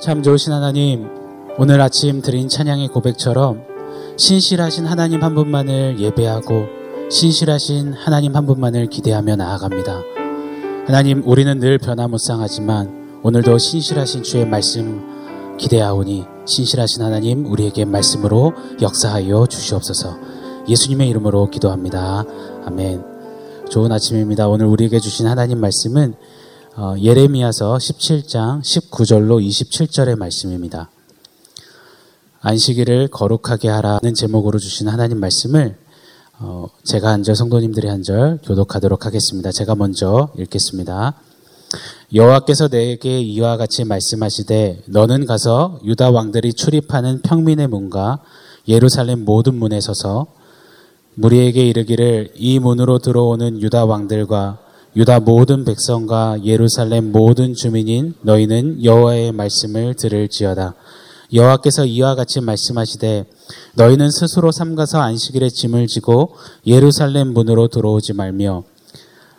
참 좋으신 하나님, 오늘 아침 드린 찬양의 고백처럼 신실하신 하나님 한 분만을 예배하고 신실하신 하나님 한 분만을 기대하며 나아갑니다. 하나님, 우리는 늘 변화무쌍하지만 오늘도 신실하신 주의 말씀 기대하오니 신실하신 하나님 우리에게 말씀으로 역사하여 주시옵소서. 예수님의 이름으로 기도합니다. 아멘. 좋은 아침입니다. 오늘 우리에게 주신 하나님 말씀은 어, 예레미야서 17장 19절로 27절의 말씀입니다. 안식일을 거룩하게 하라는 제목으로 주신 하나님 말씀을 어, 제가 한 절, 성도님들이 한 절 교독하도록 하겠습니다. 제가 먼저 읽겠습니다. 여호와께서 내게 이와 같이 말씀하시되 너는 가서 유다 왕들이 출입하는 평민의 문과 예루살렘 모든 문에 서서 무리에게 이르기를 이 문으로 들어오는 유다 왕들과 유다 모든 백성과 예루살렘 모든 주민인 너희는 여호와의 말씀을 들을지어다. 여호와께서 이와 같이 말씀하시되 너희는 스스로 삼가서 안식일에 짐을 지고 예루살렘 문으로 들어오지 말며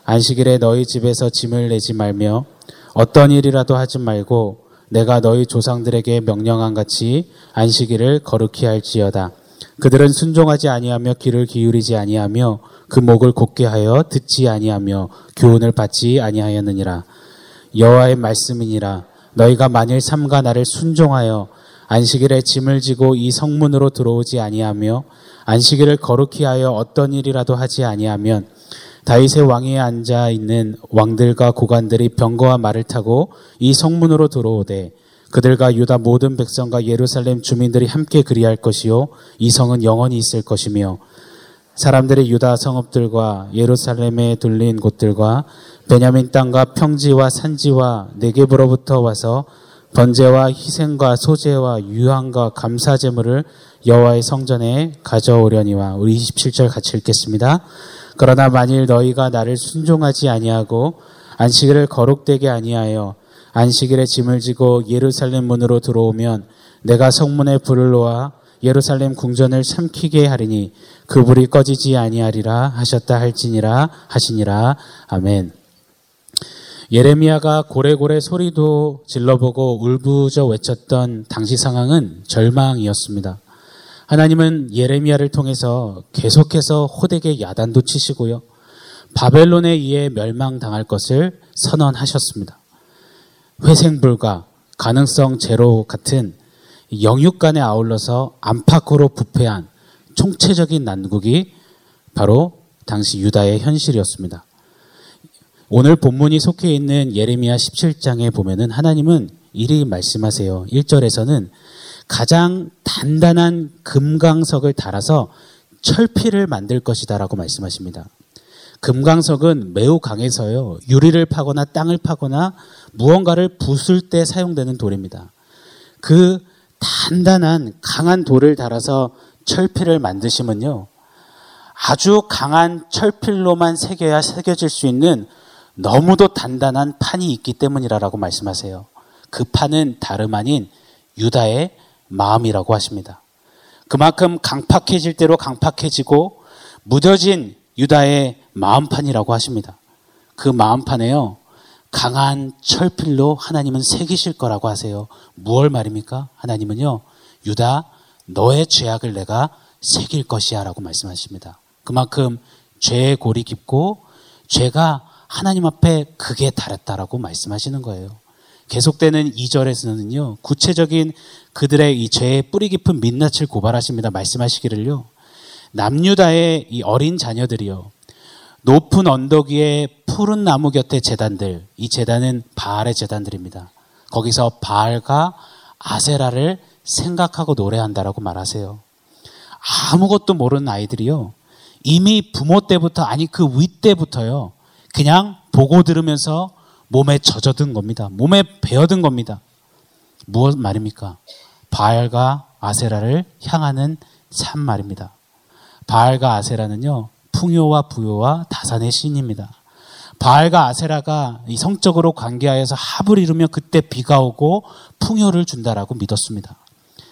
안식일에 너희 집에서 짐을 내지 말며 어떤 일이라도 하지 말고 내가 너희 조상들에게 명령한 같이 안식일을 거룩히 할지어다. 그들은 순종하지 아니하며 귀를 기울이지 아니하며 그 목을 곧게 하여 듣지 아니하며 교훈을 받지 아니하였느니라. 여호와의 말씀이니라. 너희가 만일 삼가 나를 순종하여 안식일에 짐을 지고 이 성문으로 들어오지 아니하며 안식일을 거룩히 하여 어떤 일이라도 하지 아니하면 다윗의 왕위에 앉아 있는 왕들과 고관들이 병거와 말을 타고 이 성문으로 들어오되 그들과 유다 모든 백성과 예루살렘 주민들이 함께 그리할 것이요 이 성은 영원히 있을 것이며 사람들이 유다 성읍들과 예루살렘에 둘린 곳들과 베냐민 땅과 평지와 산지와 네겝으로부터 와서 번제와 희생과 소제와 유황과 감사 제물을 여호와의 성전에 가져오려니와 우리 27절 같이 읽겠습니다. 그러나 만일 너희가 나를 순종하지 아니하고 안식일을 거룩되게 아니하여 안식일에 짐을 지고 예루살렘 문으로 들어오면 내가 성문에 불을 놓아 예루살렘 궁전을 삼키게 하리니 그 불이 꺼지지 아니하리라 하셨다 할지니라 하시니라 아멘. 예레미야가 고래고래 소리도 질러보고 울부짖어 외쳤던 당시 상황은 절망이었습니다. 하나님은 예레미야를 통해서 계속해서 호되게 야단도 치시고요. 바벨론에 의해 멸망당할 것을 선언하셨습니다. 회생불가, 가능성 제로 같은 영육간에 아울러서 안팎으로 부패한 총체적인 난국이 바로 당시 유다의 현실이었습니다. 오늘 본문이 속해 있는 예레미야 17장에 보면은 하나님은 이리 말씀하세요. 1절에서는 가장 단단한 금강석을 달아서 철피를 만들 것이다라고 말씀하십니다. 금강석은 매우 강해서요. 유리를 파거나 땅을 파거나 무언가를 부술 때 사용되는 돌입니다. 그 단단한 강한 돌을 달아서 철필을 만드시면요. 아주 강한 철필로만 새겨야 새겨질 수 있는 너무도 단단한 판이 있기 때문이라고 말씀하세요. 그 판은 다름 아닌 유다의 마음이라고 하십니다. 그만큼 강팍해질 대로 강팍해지고 무뎌진 유다의 마음판이라고 하십니다. 그 마음판에요. 강한 철필로 하나님은 새기실 거라고 하세요. 무얼 말입니까? 하나님은요. 유다 너의 죄악을 내가 새길 것이야 라고 말씀하십니다. 그만큼 죄의 골이 깊고 죄가 하나님 앞에 극에 달했다라고 말씀하시는 거예요. 계속되는 2절에서는요, 구체적인 그들의 이 죄의 뿌리 깊은 민낯을 고발하십니다. 말씀하시기를요, 남유다의 이 어린 자녀들이요, 높은 언덕 위에 푸른 나무 곁에 재단들, 이 재단은 바알의 재단들입니다. 거기서 바알과 아세라를 생각하고 노래한다라고 말하세요. 아무것도 모르는 아이들이요. 이미 부모 때부터, 아니 그위 때부터요. 그냥 보고 들으면서 몸에 젖어든 겁니다. 몸에 배어든 겁니다. 무엇 말입니까? 바알과 아세라를 향하는 삶 말입니다. 바알과 아세라는요, 풍요와 부요와 다산의 신입니다. 바알과 아세라가 이 성적으로 관계하여서 합을 이루며 그때 비가 오고 풍요를 준다라고 믿었습니다.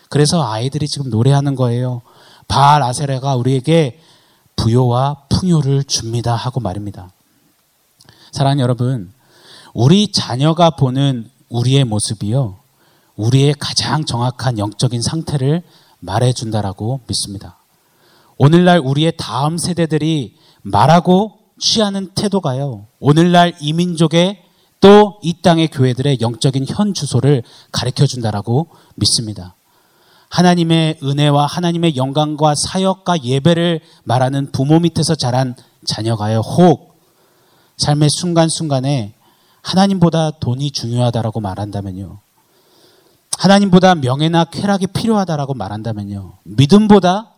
그래서 아이들이 지금 노래하는 거예요. 바알 아세라가 우리에게 부요와 풍요를 줍니다 하고 말입니다. 사랑하는 여러분, 우리 자녀가 보는 우리의 모습이요. 우리의 가장 정확한 영적인 상태를 말해준다라고 믿습니다. 오늘날 우리의 다음 세대들이 말하고 취하는 태도가요. 오늘날 이민족의 또 이 땅의 교회들의 영적인 현 주소를 가르쳐 준다라고 믿습니다. 하나님의 은혜와 하나님의 영광과 사역과 예배를 말하는 부모 밑에서 자란 자녀가요. 혹 삶의 순간순간에 하나님보다 돈이 중요하다라고 말한다면요. 하나님보다 명예나 쾌락이 필요하다라고 말한다면요. 믿음보다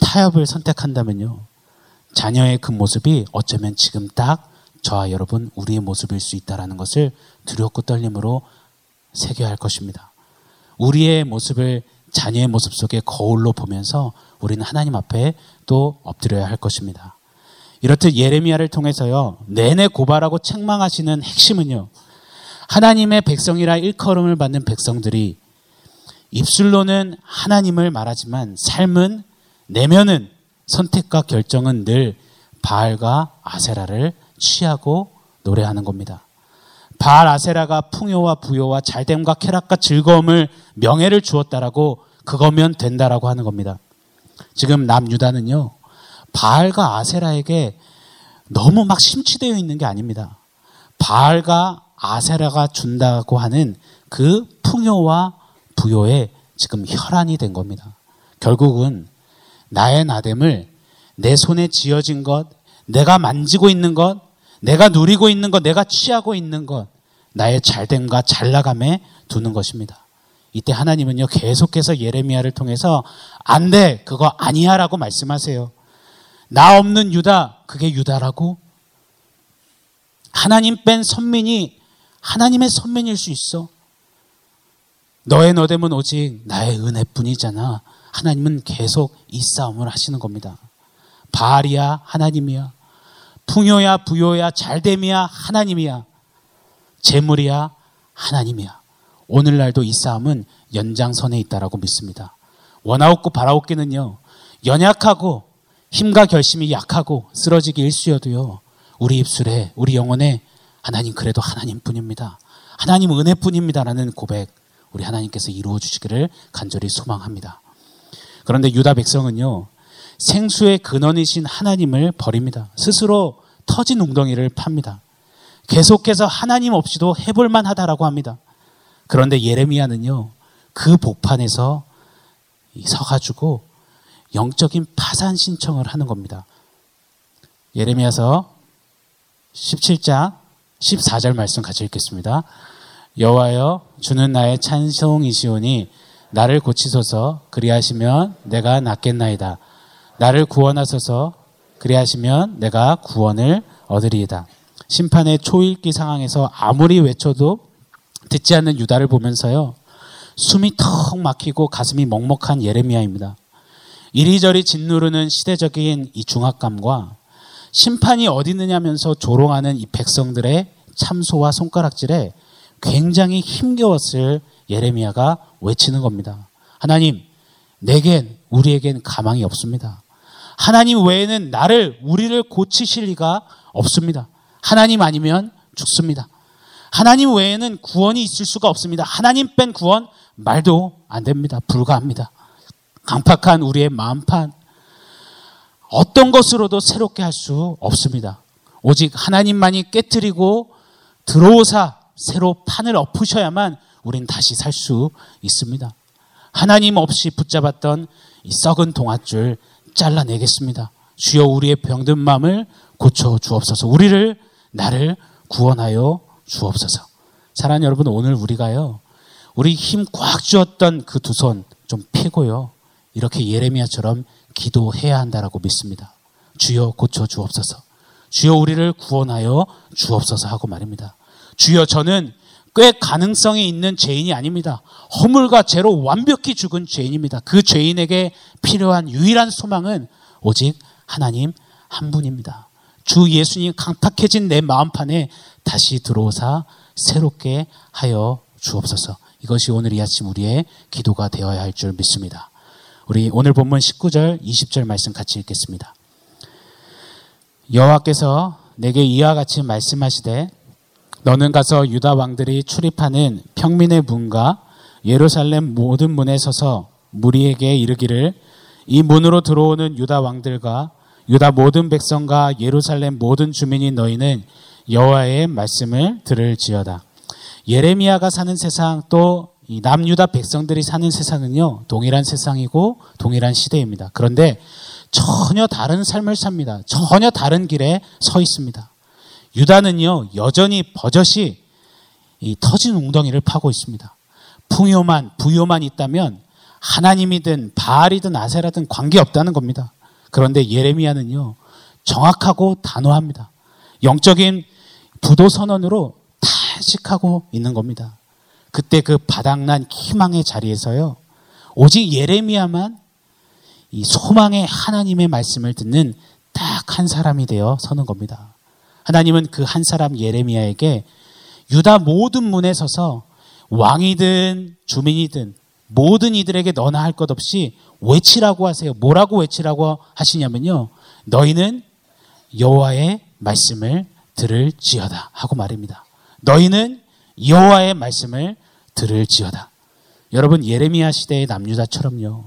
타협을 선택한다면요. 자녀의 그 모습이 어쩌면 지금 딱 저와 여러분 우리의 모습일 수 있다라는 것을 두렵고 떨림으로 새겨야 할 것입니다. 우리의 모습을 자녀의 모습 속에 거울로 보면서 우리는 하나님 앞에 또 엎드려야 할 것입니다. 이렇듯 예레미야를 통해서요, 내내 고발하고 책망하시는 핵심은요, 하나님의 백성이라 일컬음을 받는 백성들이 입술로는 하나님을 말하지만 삶은 내면은 선택과 결정은 늘 바알과 아세라를 취하고 노래하는 겁니다. 바알 아세라가 풍요와 부요와 잘됨과 쾌락과 즐거움을 명예를 주었다라고 그거면 된다라고 하는 겁니다. 지금 남유다는요. 바알과 아세라에게 너무 막 심취되어 있는 게 아닙니다. 바알과 아세라가 준다고 하는 그 풍요와 부요에 지금 혈안이 된 겁니다. 결국은 나의 나됨을 내 손에 쥐어진 것, 내가 만지고 있는 것, 내가 누리고 있는 것, 내가 취하고 있는 것, 나의 잘됨과 잘나감에 두는 것입니다. 이때 하나님은요, 계속해서 예레미야를 통해서 안 돼, 그거 아니야 라고 말씀하세요. 나 없는 유다, 그게 유다라고? 하나님 뺀 선민이 하나님의 선민일 수 있어. 너의 너됨은 오직 나의 은혜뿐이잖아. 하나님은 계속 이 싸움을 하시는 겁니다. 바알이야 하나님이야. 풍요야 부요야 잘됨이야 하나님이야. 재물이야 하나님이야. 오늘날도 이 싸움은 연장선에 있다라고 믿습니다. 원하옵고 바라옵기는요. 연약하고 힘과 결심이 약하고 쓰러지기 일쑤여도요. 우리 입술에 우리 영혼에 하나님 그래도 하나님뿐입니다. 하나님 은혜뿐입니다라는 고백 우리 하나님께서 이루어 주시기를 간절히 소망합니다. 그런데 유다 백성은요. 생수의 근원이신 하나님을 버립니다. 스스로 터진 웅덩이를 팝니다. 계속해서 하나님 없이도 해볼 만 하다라고 합니다. 그런데 예레미야는요, 그 복판에서 서가지고 영적인 파산 신청을 하는 겁니다. 예레미야서 17장 14절 말씀 같이 읽겠습니다. 여호와여 주는 나의 찬송이시오니 나를 고치소서 그리하시면 내가 낫겠나이다. 나를 구원하소서 그리하시면 내가 구원을 얻으리이다. 심판의 초일기 상황에서 아무리 외쳐도 듣지 않는 유다를 보면서요. 숨이 턱 막히고 가슴이 먹먹한 예레미야입니다. 이리저리 짓누르는 시대적인 이 중압감과 심판이 어디 있느냐면서 조롱하는 이 백성들의 참소와 손가락질에 굉장히 힘겨웠을 예레미야가 외치는 겁니다. 하나님, 내겐 우리에겐 가망이 없습니다. 하나님 외에는 나를 우리를 고치실 리가 없습니다. 하나님 아니면 죽습니다. 하나님 외에는 구원이 있을 수가 없습니다. 하나님 뺀 구원 말도 안 됩니다. 불가합니다. 강팍한 우리의 마음판 어떤 것으로도 새롭게 할 수 없습니다. 오직 하나님만이 깨뜨리고 들어오사 새로 판을 엎으셔야만 우린 다시 살 수 있습니다. 하나님 없이 붙잡았던 이 썩은 동아줄 잘라내겠습니다. 주여 우리의 병든 마음을 고쳐 주옵소서. 우리를 나를 구원하여 주옵소서. 사랑하는 여러분 오늘 우리가요. 우리 힘 꽉 주었던 그 두 손좀 피고요. 이렇게 예레미야처럼 기도해야 한다라고 믿습니다. 주여 고쳐 주옵소서. 주여 우리를 구원하여 주옵소서 하고 말입니다. 주여 저는 꽤 가능성이 있는 죄인이 아닙니다. 허물과 죄로 완벽히 죽은 죄인입니다. 그 죄인에게 필요한 유일한 소망은 오직 하나님 한 분입니다. 주 예수님 강팍해진 내 마음판에 다시 들어오사 새롭게 하여 주옵소서. 이것이 오늘 이 아침 우리의 기도가 되어야 할 줄 믿습니다. 우리 오늘 본문 19절, 20절 말씀 같이 읽겠습니다. 여호와께서 내게 이와 같이 말씀하시되 너는 가서 유다 왕들이 출입하는 평민의 문과 예루살렘 모든 문에 서서 무리에게 이르기를 이 문으로 들어오는 유다 왕들과 유다 모든 백성과 예루살렘 모든 주민이 너희는 여호와의 말씀을 들을지어다. 예레미야가 사는 세상 또 남유다 백성들이 사는 세상은요 동일한 세상이고 동일한 시대입니다. 그런데 전혀 다른 삶을 삽니다. 전혀 다른 길에 서 있습니다. 유다는요 여전히 버젓이 이 터진 웅덩이를 파고 있습니다. 풍요만 부요만 있다면 하나님이든 바알이든 아세라든 관계 없다는 겁니다. 그런데 예레미야는요 정확하고 단호합니다. 영적인 부도 선언으로 탄식하고 있는 겁니다. 그때 그 바닥난 희망의 자리에서요 오직 예레미야만 이 소망의 하나님의 말씀을 듣는 딱 한 사람이 되어 서는 겁니다. 하나님은 그 한 사람 예레미야에게 유다 모든 문에 서서 왕이든 주민이든 모든 이들에게 너나 할 것 없이 외치라고 하세요. 뭐라고 외치라고 하시냐면요. 너희는 여호와의 말씀을 들을지어다 하고 말입니다. 너희는 여호와의 말씀을 들을지어다. 여러분 예레미야 시대의 남유다처럼요.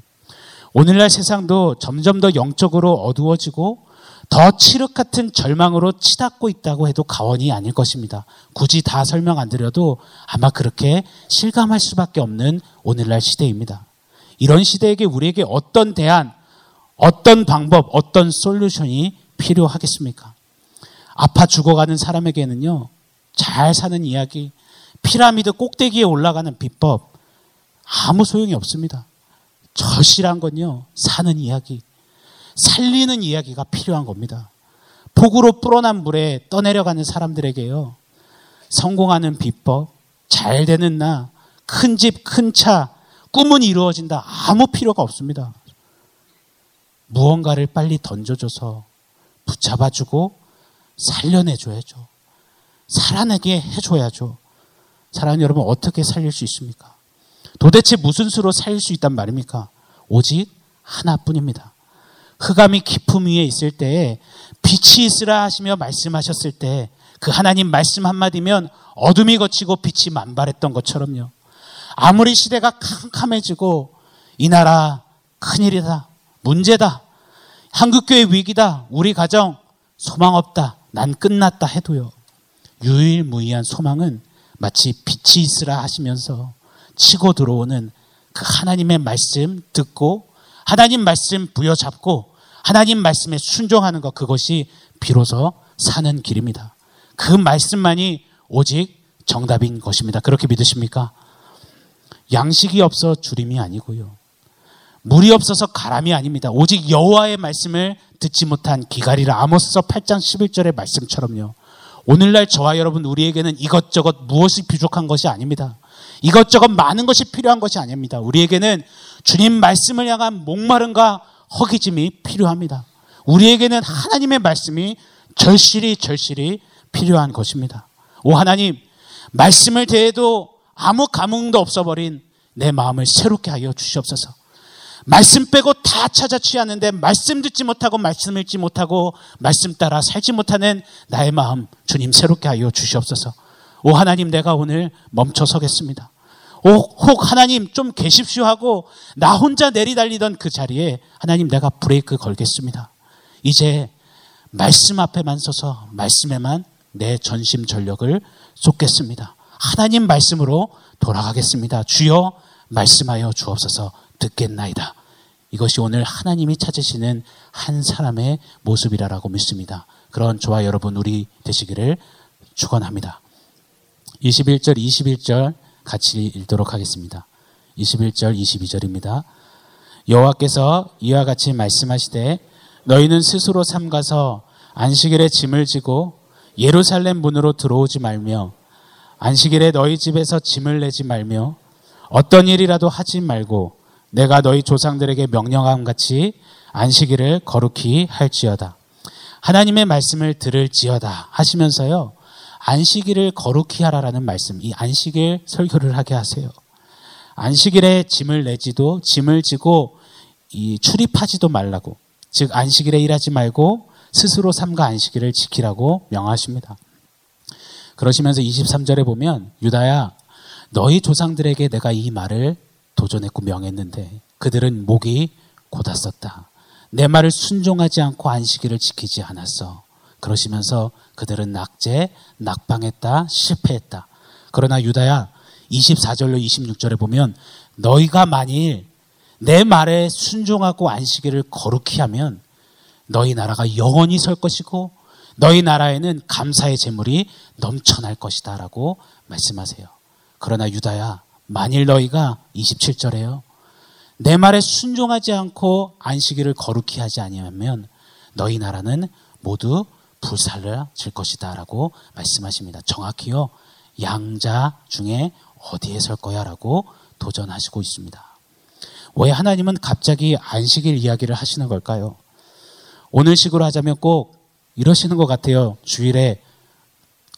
오늘날 세상도 점점 더 영적으로 어두워지고 더 칠흑 같은 절망으로 치닫고 있다고 해도 가원이 아닐 것입니다. 굳이 다 설명 안 드려도 아마 그렇게 실감할 수밖에 없는 오늘날 시대입니다. 이런 시대에게 우리에게 어떤 대안, 어떤 방법, 어떤 솔루션이 필요하겠습니까? 아파 죽어가는 사람에게는요, 잘 사는 이야기, 피라미드 꼭대기에 올라가는 비법, 아무 소용이 없습니다. 절실한 건요, 사는 이야기, 살리는 이야기가 필요한 겁니다. 폭우로 불어난 물에 떠내려가는 사람들에게요. 성공하는 비법, 잘 되는 나, 큰 집, 큰 차, 꿈은 이루어진다. 아무 필요가 없습니다. 무언가를 빨리 던져줘서 붙잡아주고 살려내줘야죠. 살아내게 해줘야죠. 사랑하는 여러분, 어떻게 살릴 수 있습니까? 도대체 무슨 수로 살릴 수 있단 말입니까? 오직 하나뿐입니다. 흑암이 깊음 위에 있을 때에 빛이 있으라 하시며 말씀하셨을 때 그 하나님 말씀 한마디면 어둠이 거치고 빛이 만발했던 것처럼요. 아무리 시대가 캄캄해지고 이 나라 큰일이다. 문제다. 한국교회 위기다. 우리 가정 소망 없다. 난 끝났다 해도요. 유일무이한 소망은 마치 빛이 있으라 하시면서 치고 들어오는 그 하나님의 말씀 듣고 하나님 말씀 부여잡고 하나님 말씀에 순종하는 것 그것이 비로소 사는 길입니다. 그 말씀만이 오직 정답인 것입니다. 그렇게 믿으십니까? 양식이 없어 주림이 아니고요. 물이 없어서 가람이 아닙니다. 오직 여호와의 말씀을 듣지 못한 기갈이라 아모스서 8장 11절의 말씀처럼요. 오늘날 저와 여러분 우리에게는 이것저것 무엇이 부족한 것이 아닙니다. 이것저것 많은 것이 필요한 것이 아닙니다. 우리에게는 주님 말씀을 향한 목마름과 허기짐이 필요합니다. 우리에게는 하나님의 말씀이 절실히 절실히 필요한 것입니다. 오 하나님 말씀을 대해도 아무 감흥도 없어버린 내 마음을 새롭게 하여 주시옵소서. 말씀 빼고 다 찾아 취하는데 말씀 듣지 못하고 말씀 읽지 못하고 말씀 따라 살지 못하는 나의 마음 주님 새롭게 하여 주시옵소서. 오 하나님 내가 오늘 멈춰 서겠습니다. 혹 하나님 좀 계십시오 하고 나 혼자 내리달리던 그 자리에 하나님 내가 브레이크 걸겠습니다. 이제 말씀 앞에만 서서 말씀에만 내 전심 전력을 쏟겠습니다. 하나님 말씀으로 돌아가겠습니다. 주여 말씀하여 주옵소서 듣겠나이다. 이것이 오늘 하나님이 찾으시는 한 사람의 모습이라고 믿습니다. 그런 저와 여러분 우리 되시기를 축원합니다. 21절 21절 같이 읽도록 하겠습니다. 21절 22절입니다. 여호와께서 이와 같이 말씀하시되 너희는 스스로 삼가서 안식일에 짐을 지고 예루살렘 문으로 들어오지 말며 안식일에 너희 집에서 짐을 내지 말며 어떤 일이라도 하지 말고 내가 너희 조상들에게 명령함 같이 안식일을 거룩히 할지어다. 하나님의 말씀을 들을지어다 하시면서요. 안식일을 거룩히 하라라는 말씀, 이 안식일 설교를 하게 하세요. 안식일에 짐을 내지도 짐을 지고 이 출입하지도 말라고. 즉 안식일에 일하지 말고 스스로 삼가 안식일을 지키라고 명하십니다. 그러시면서 23절에 보면 유다야 너희 조상들에게 내가 이 말을 도전했고 명했는데 그들은 목이 곧았었다. 내 말을 순종하지 않고 안식일을 지키지 않았어. 그러시면서 그들은 낙제, 낙방했다, 실패했다. 그러나 유다야 24절로 26절에 보면 너희가 만일 내 말에 순종하고 안식일을 거룩히 하면 너희 나라가 영원히 설 것이고 너희 나라에는 감사의 재물이 넘쳐날 것이다 라고 말씀하세요. 그러나 유다야 만일 너희가 27절에요. 내 말에 순종하지 않고 안식일을 거룩히 하지 아니하면 너희 나라는 모두 불살라질 것이다라고 말씀하십니다. 정확히요. 양자 중에 어디에 설 거야라고 도전하시고 있습니다. 왜 하나님은 갑자기 안식일 이야기를 하시는 걸까요? 오늘식으로 하자면 꼭 이러시는 것 같아요. 주일에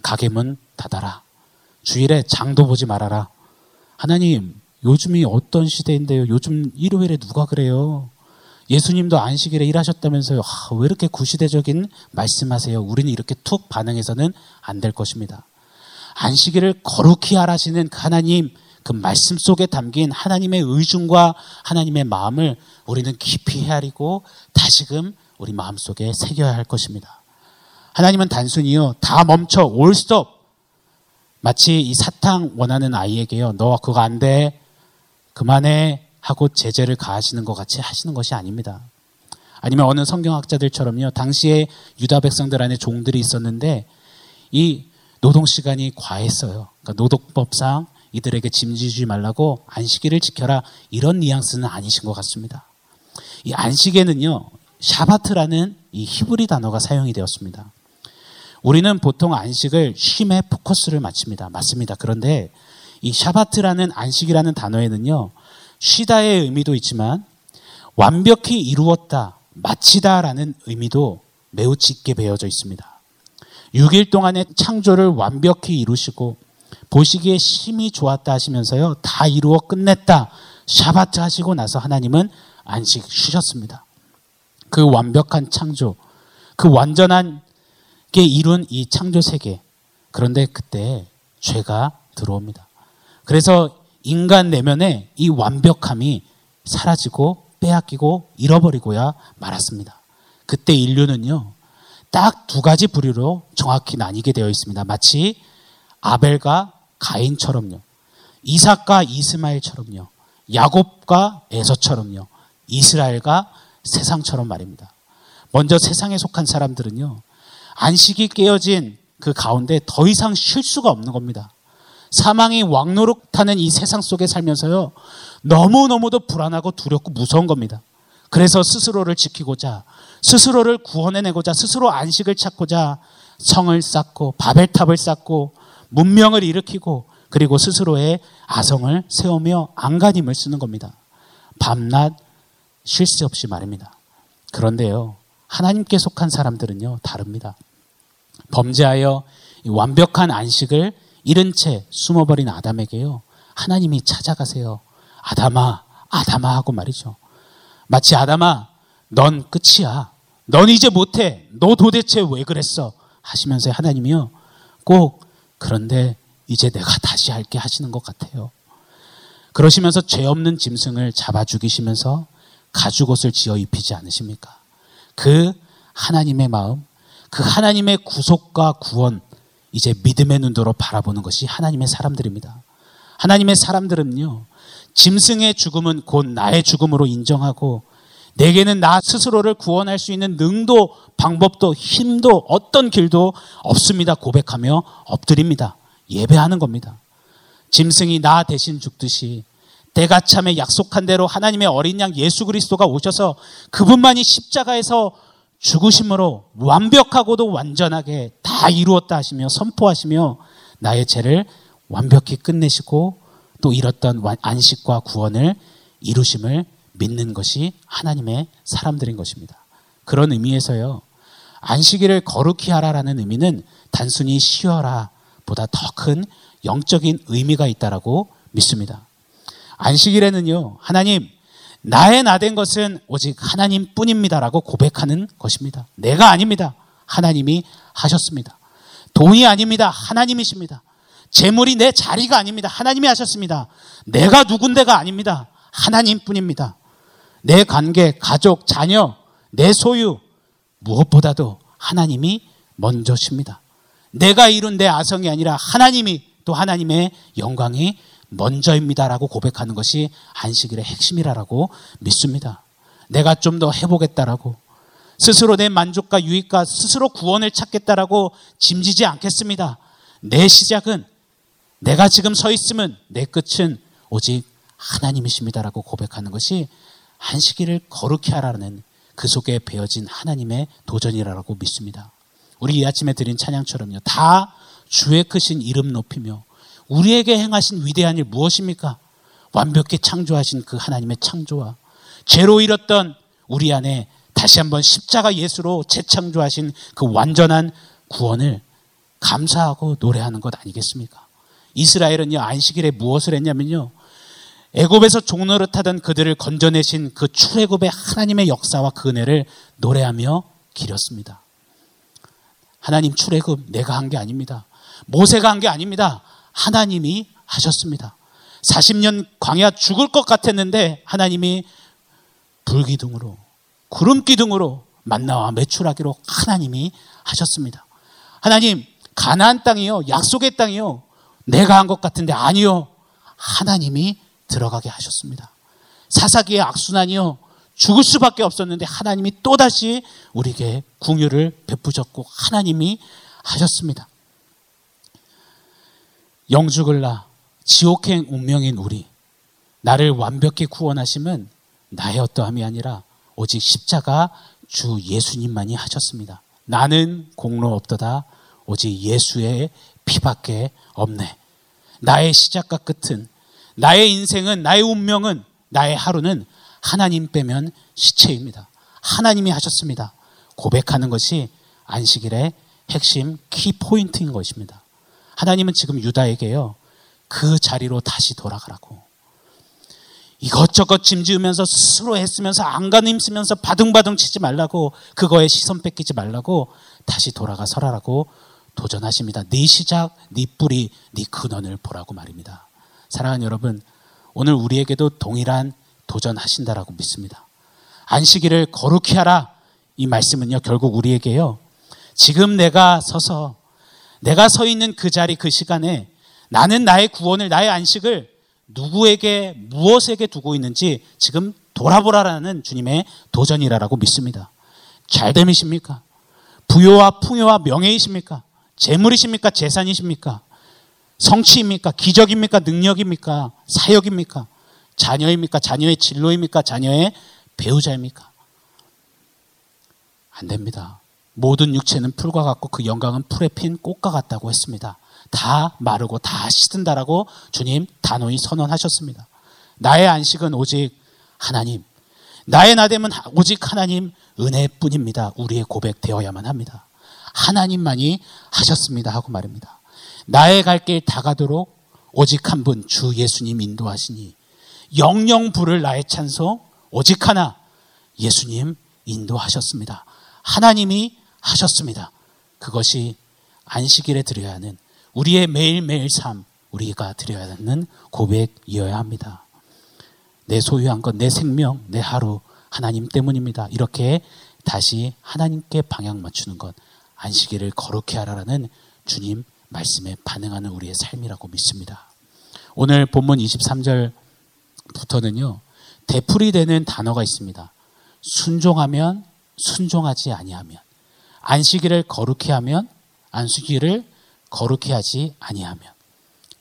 가게 문 닫아라. 주일에 장도 보지 말아라. 하나님, 요즘이 어떤 시대인데요? 요즘 일요일에 누가 그래요? 예수님도 안식일에 일하셨다면서요. 아, 왜 이렇게 구시대적인 말씀하세요? 우리는 이렇게 툭 반응해서는 안 될 것입니다. 안식일을 거룩히 하라시는 하나님 그 말씀 속에 담긴 하나님의 의중과 하나님의 마음을 우리는 깊이 헤아리고 다시금 우리 마음 속에 새겨야 할 것입니다. 하나님은 단순히요 다 멈춰 올 스톱 마치 이 사탕 원하는 아이에게요 너 그거 안 돼 그만해 하고 제재를 가하시는 것 같이 하시는 것이 아닙니다. 아니면 어느 성경학자들처럼요 당시에 유다 백성들 안에 종들이 있었는데 이 노동 시간이 과했어요. 그러니까 노동법상 이들에게 짐지지 말라고 안식일을 지켜라 이런 뉘앙스는 아니신 것 같습니다. 이 안식에는요 샤바트라는 이 히브리 단어가 사용이 되었습니다. 우리는 보통 안식을 쉼에 포커스를 맞춥니다. 맞습니다. 그런데 이 샤바트라는 안식이라는 단어에는요 쉬다의 의미도 있지만 완벽히 이루었다, 마치다라는 의미도 매우 짙게 배어져 있습니다. 6일 동안의 창조를 완벽히 이루시고 보시기에 심히 좋았다 하시면서요. 다 이루어 끝냈다. 샤바트 하시고 나서 하나님은 안식 쉬셨습니다. 그 완벽한 창조, 그 완전한 게 이룬 이 창조 세계. 그런데 그때 죄가 들어옵니다. 그래서 인간 내면에 이 완벽함이 사라지고 빼앗기고 잃어버리고야 말았습니다. 그때 인류는요, 딱 두 가지 부류로 정확히 나뉘게 되어 있습니다. 마치 아벨과 가인처럼요. 이삭과 이스마엘처럼요. 야곱과 에서처럼요. 이스라엘과 세상처럼 말입니다. 먼저 세상에 속한 사람들은요. 안식이 깨어진 그 가운데 더 이상 쉴 수가 없는 겁니다. 사망이 왕노릇하는 이 세상 속에 살면서요. 너무너무도 불안하고 두렵고 무서운 겁니다. 그래서 스스로를 지키고자 스스로를 구원해내고자 스스로 안식을 찾고자 성을 쌓고 바벨탑을 쌓고 문명을 일으키고 그리고 스스로의 아성을 세우며 안간힘을 쓰는 겁니다. 밤낮 쉴 새 없이 말입니다. 그런데요, 하나님께 속한 사람들은요, 다릅니다. 범죄하여 완벽한 안식을 잃은 채 숨어버린 아담에게요, 하나님이 찾아가세요. 아담아, 아담아 하고 말이죠. 마치 아담아, 넌 끝이야. 넌 이제 못해. 너 도대체 왜 그랬어? 하시면서 하나님이요. 꼭 그런데 이제 내가 다시 할게 하시는 것 같아요. 그러시면서 죄 없는 짐승을 잡아 죽이시면서 가죽 옷을 지어 입히지 않으십니까? 그 하나님의 마음, 그 하나님의 구속과 구원, 이제 믿음의 눈으로 바라보는 것이 하나님의 사람들입니다. 하나님의 사람들은요, 짐승의 죽음은 곧 나의 죽음으로 인정하고 내게는 나 스스로를 구원할 수 있는 능도, 방법도, 힘도, 어떤 길도 없습니다. 고백하며 엎드립니다. 예배하는 겁니다. 짐승이 나 대신 죽듯이 때가 참에 약속한 대로 하나님의 어린 양 예수 그리스도가 오셔서 그분만이 십자가에서 죽으심으로 완벽하고도 완전하게 다 이루었다 하시며 선포하시며 나의 죄를 완벽히 끝내시고 또 잃었던 안식과 구원을 이루심을 믿는 것이 하나님의 사람들인 것입니다. 그런 의미에서요. 안식일을 거룩히 하라라는 의미는 단순히 쉬어라 보다 더 큰 영적인 의미가 있다라고 믿습니다. 안식일에는요. 하나님 나의 나 된 것은 오직 하나님 뿐입니다라고 고백하는 것입니다. 내가 아닙니다. 하나님이 하셨습니다. 돈이 아닙니다. 하나님이십니다. 재물이 내 자리가 아닙니다. 하나님이 하셨습니다. 내가 누군데가 아닙니다. 하나님 뿐입니다. 내 관계, 가족, 자녀, 내 소유 무엇보다도 하나님이 먼저십니다. 내가 이룬 내 아성이 아니라 하나님이 또 하나님의 영광이 먼저입니다라고 고백하는 것이 안식일의 핵심이라고 믿습니다. 내가 좀 더 해보겠다라고 스스로 내 만족과 유익과 스스로 구원을 찾겠다라고 짐지지 않겠습니다. 내 시작은 내가 지금 서 있으면 내 끝은 오직 하나님이십니다라고 고백하는 것이 안식일을 거룩히 하라는 그 속에 배어진 하나님의 도전이라고 믿습니다. 우리 이 아침에 드린 찬양처럼요. 다 주의 크신 이름 높이며 우리에게 행하신 위대한 일 무엇입니까? 완벽히 창조하신 그 하나님의 창조와 죄로 잃었던 우리 안에 다시 한번 십자가 예수로 재창조하신 그 완전한 구원을 감사하고 노래하는 것 아니겠습니까? 이스라엘은요 안식일에 무엇을 했냐면요 애굽에서 종노릇하던 그들을 건져내신 그 출애굽의 하나님의 역사와 그 은혜를 노래하며 기렸습니다. 하나님 출애굽 내가 한 게 아닙니다. 모세가 한 게 아닙니다. 하나님이 하셨습니다. 40년 광야 죽을 것 같았는데 하나님이 불기둥으로 구름 기둥으로 만나와 매출하기로 하나님이 하셨습니다. 하나님 가나안 땅이요 약속의 땅이요 내가 한 것 같은데 아니요 하나님이 들어가게 하셨습니다. 사사기의 악순환이요 죽을 수밖에 없었는데 하나님이 또다시 우리에게 궁유를 베푸셨고 하나님이 하셨습니다. 영죽을나 지옥행 운명인 우리 나를 완벽히 구원하심은 나의 어떠함이 아니라 오직 십자가 주 예수님만이 하셨습니다. 나는 공로 없도다 오직 예수의 피밖에 없네. 나의 시작과 끝은 나의 인생은 나의 운명은 나의 하루는 하나님 빼면 시체입니다. 하나님이 하셨습니다. 고백하는 것이 안식일의 핵심 키 포인트인 것입니다. 하나님은 지금 유다에게요. 그 자리로 다시 돌아가라고. 이것저것 짐지으면서 스스로 애쓰면서 안간힘 쓰면서 바둥바둥 치지 말라고 그거에 시선 뺏기지 말라고 다시 돌아가 서라라고 도전하십니다. 네 시작, 네 뿌리, 네 근원을 보라고 말입니다. 사랑하는 여러분, 오늘 우리에게도 동일한 도전하신다라고 믿습니다. 안식일을 거룩히 하라. 이 말씀은요, 결국 우리에게요, 지금 내가 서서, 내가 서 있는 그 자리, 그 시간에 나는 나의 구원을, 나의 안식을 누구에게, 무엇에게 두고 있는지 지금 돌아보라라는 주님의 도전이라고 믿습니다. 잘됨이십니까? 부요와 풍요와 명예이십니까? 재물이십니까? 재산이십니까? 성취입니까? 기적입니까? 능력입니까? 사역입니까? 자녀입니까? 자녀의 진로입니까? 자녀의 배우자입니까? 안 됩니다. 모든 육체는 풀과 같고 그 영광은 풀에 핀 꽃과 같다고 했습니다. 다 마르고 다 시든다라고 주님 단호히 선언하셨습니다. 나의 안식은 오직 하나님. 나의 나됨은 오직 하나님 은혜뿐입니다. 우리의 고백되어야만 합니다. 하나님만이 하셨습니다. 하고 말입니다. 나의 갈 길 다 가도록 오직 한 분 주 예수님 인도하시니 영영 부를 나의 찬송 오직 하나 예수님 인도하셨습니다. 하나님이 하셨습니다. 그것이 안식일에 드려야 하는 우리의 매일매일 삶 우리가 드려야 하는 고백이어야 합니다. 내 소유한 것, 내 생명, 내 하루 하나님 때문입니다. 이렇게 다시 하나님께 방향 맞추는 것 안식일을 거룩히 하라라는 주님 말씀에 반응하는 우리의 삶이라고 믿습니다. 오늘 본문 23절부터는요. 대풀이 되는 단어가 있습니다. 순종하면 순종하지 아니하면 안식일을 거룩히 하면 안식일을 거룩히 하지 아니하면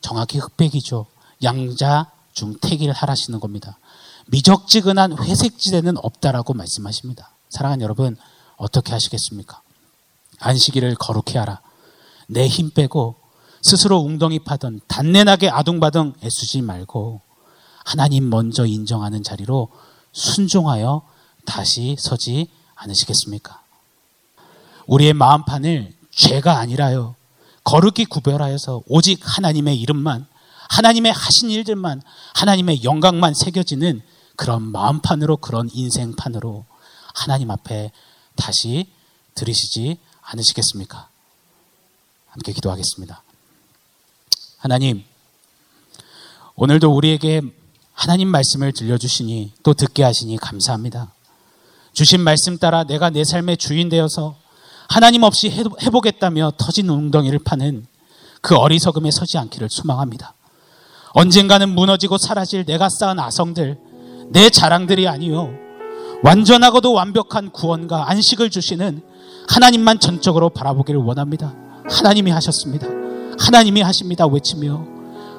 정확히 흑백이죠. 양자 중택일 하라시는 겁니다. 미적지근한 회색지대는 없다라고 말씀하십니다. 사랑하는 여러분 어떻게 하시겠습니까? 안식일을 거룩히 하라. 내 힘 빼고 스스로 웅덩이 파던 단내나게 아둥바둥 애쓰지 말고 하나님 먼저 인정하는 자리로 순종하여 다시 서지 않으시겠습니까? 우리의 마음판을 죄가 아니라요. 거룩히 구별하여서 오직 하나님의 이름만, 하나님의 하신 일들만, 하나님의 영광만 새겨지는 그런 마음판으로, 그런 인생판으로 하나님 앞에 다시 들으시지 않으시겠습니까? 함께 기도하겠습니다. 하나님, 오늘도 우리에게 하나님 말씀을 들려주시니 또 듣게 하시니 감사합니다. 주신 말씀 따라 내가 내 삶의 주인 되어서 하나님 없이 해보겠다며 터진 웅덩이를 파는 그 어리석음에 서지 않기를 소망합니다. 언젠가는 무너지고 사라질 내가 쌓은 아성들, 내 자랑들이 아니요. 완전하고도 완벽한 구원과 안식을 주시는 하나님만 전적으로 바라보기를 원합니다. 하나님이 하셨습니다. 하나님이 하십니다. 외치며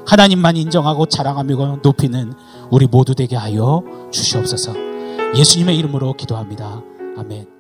하나님만 인정하고 자랑하며 높이는 우리 모두 되게 하여 주시옵소서. 예수님의 이름으로 기도합니다. 아멘.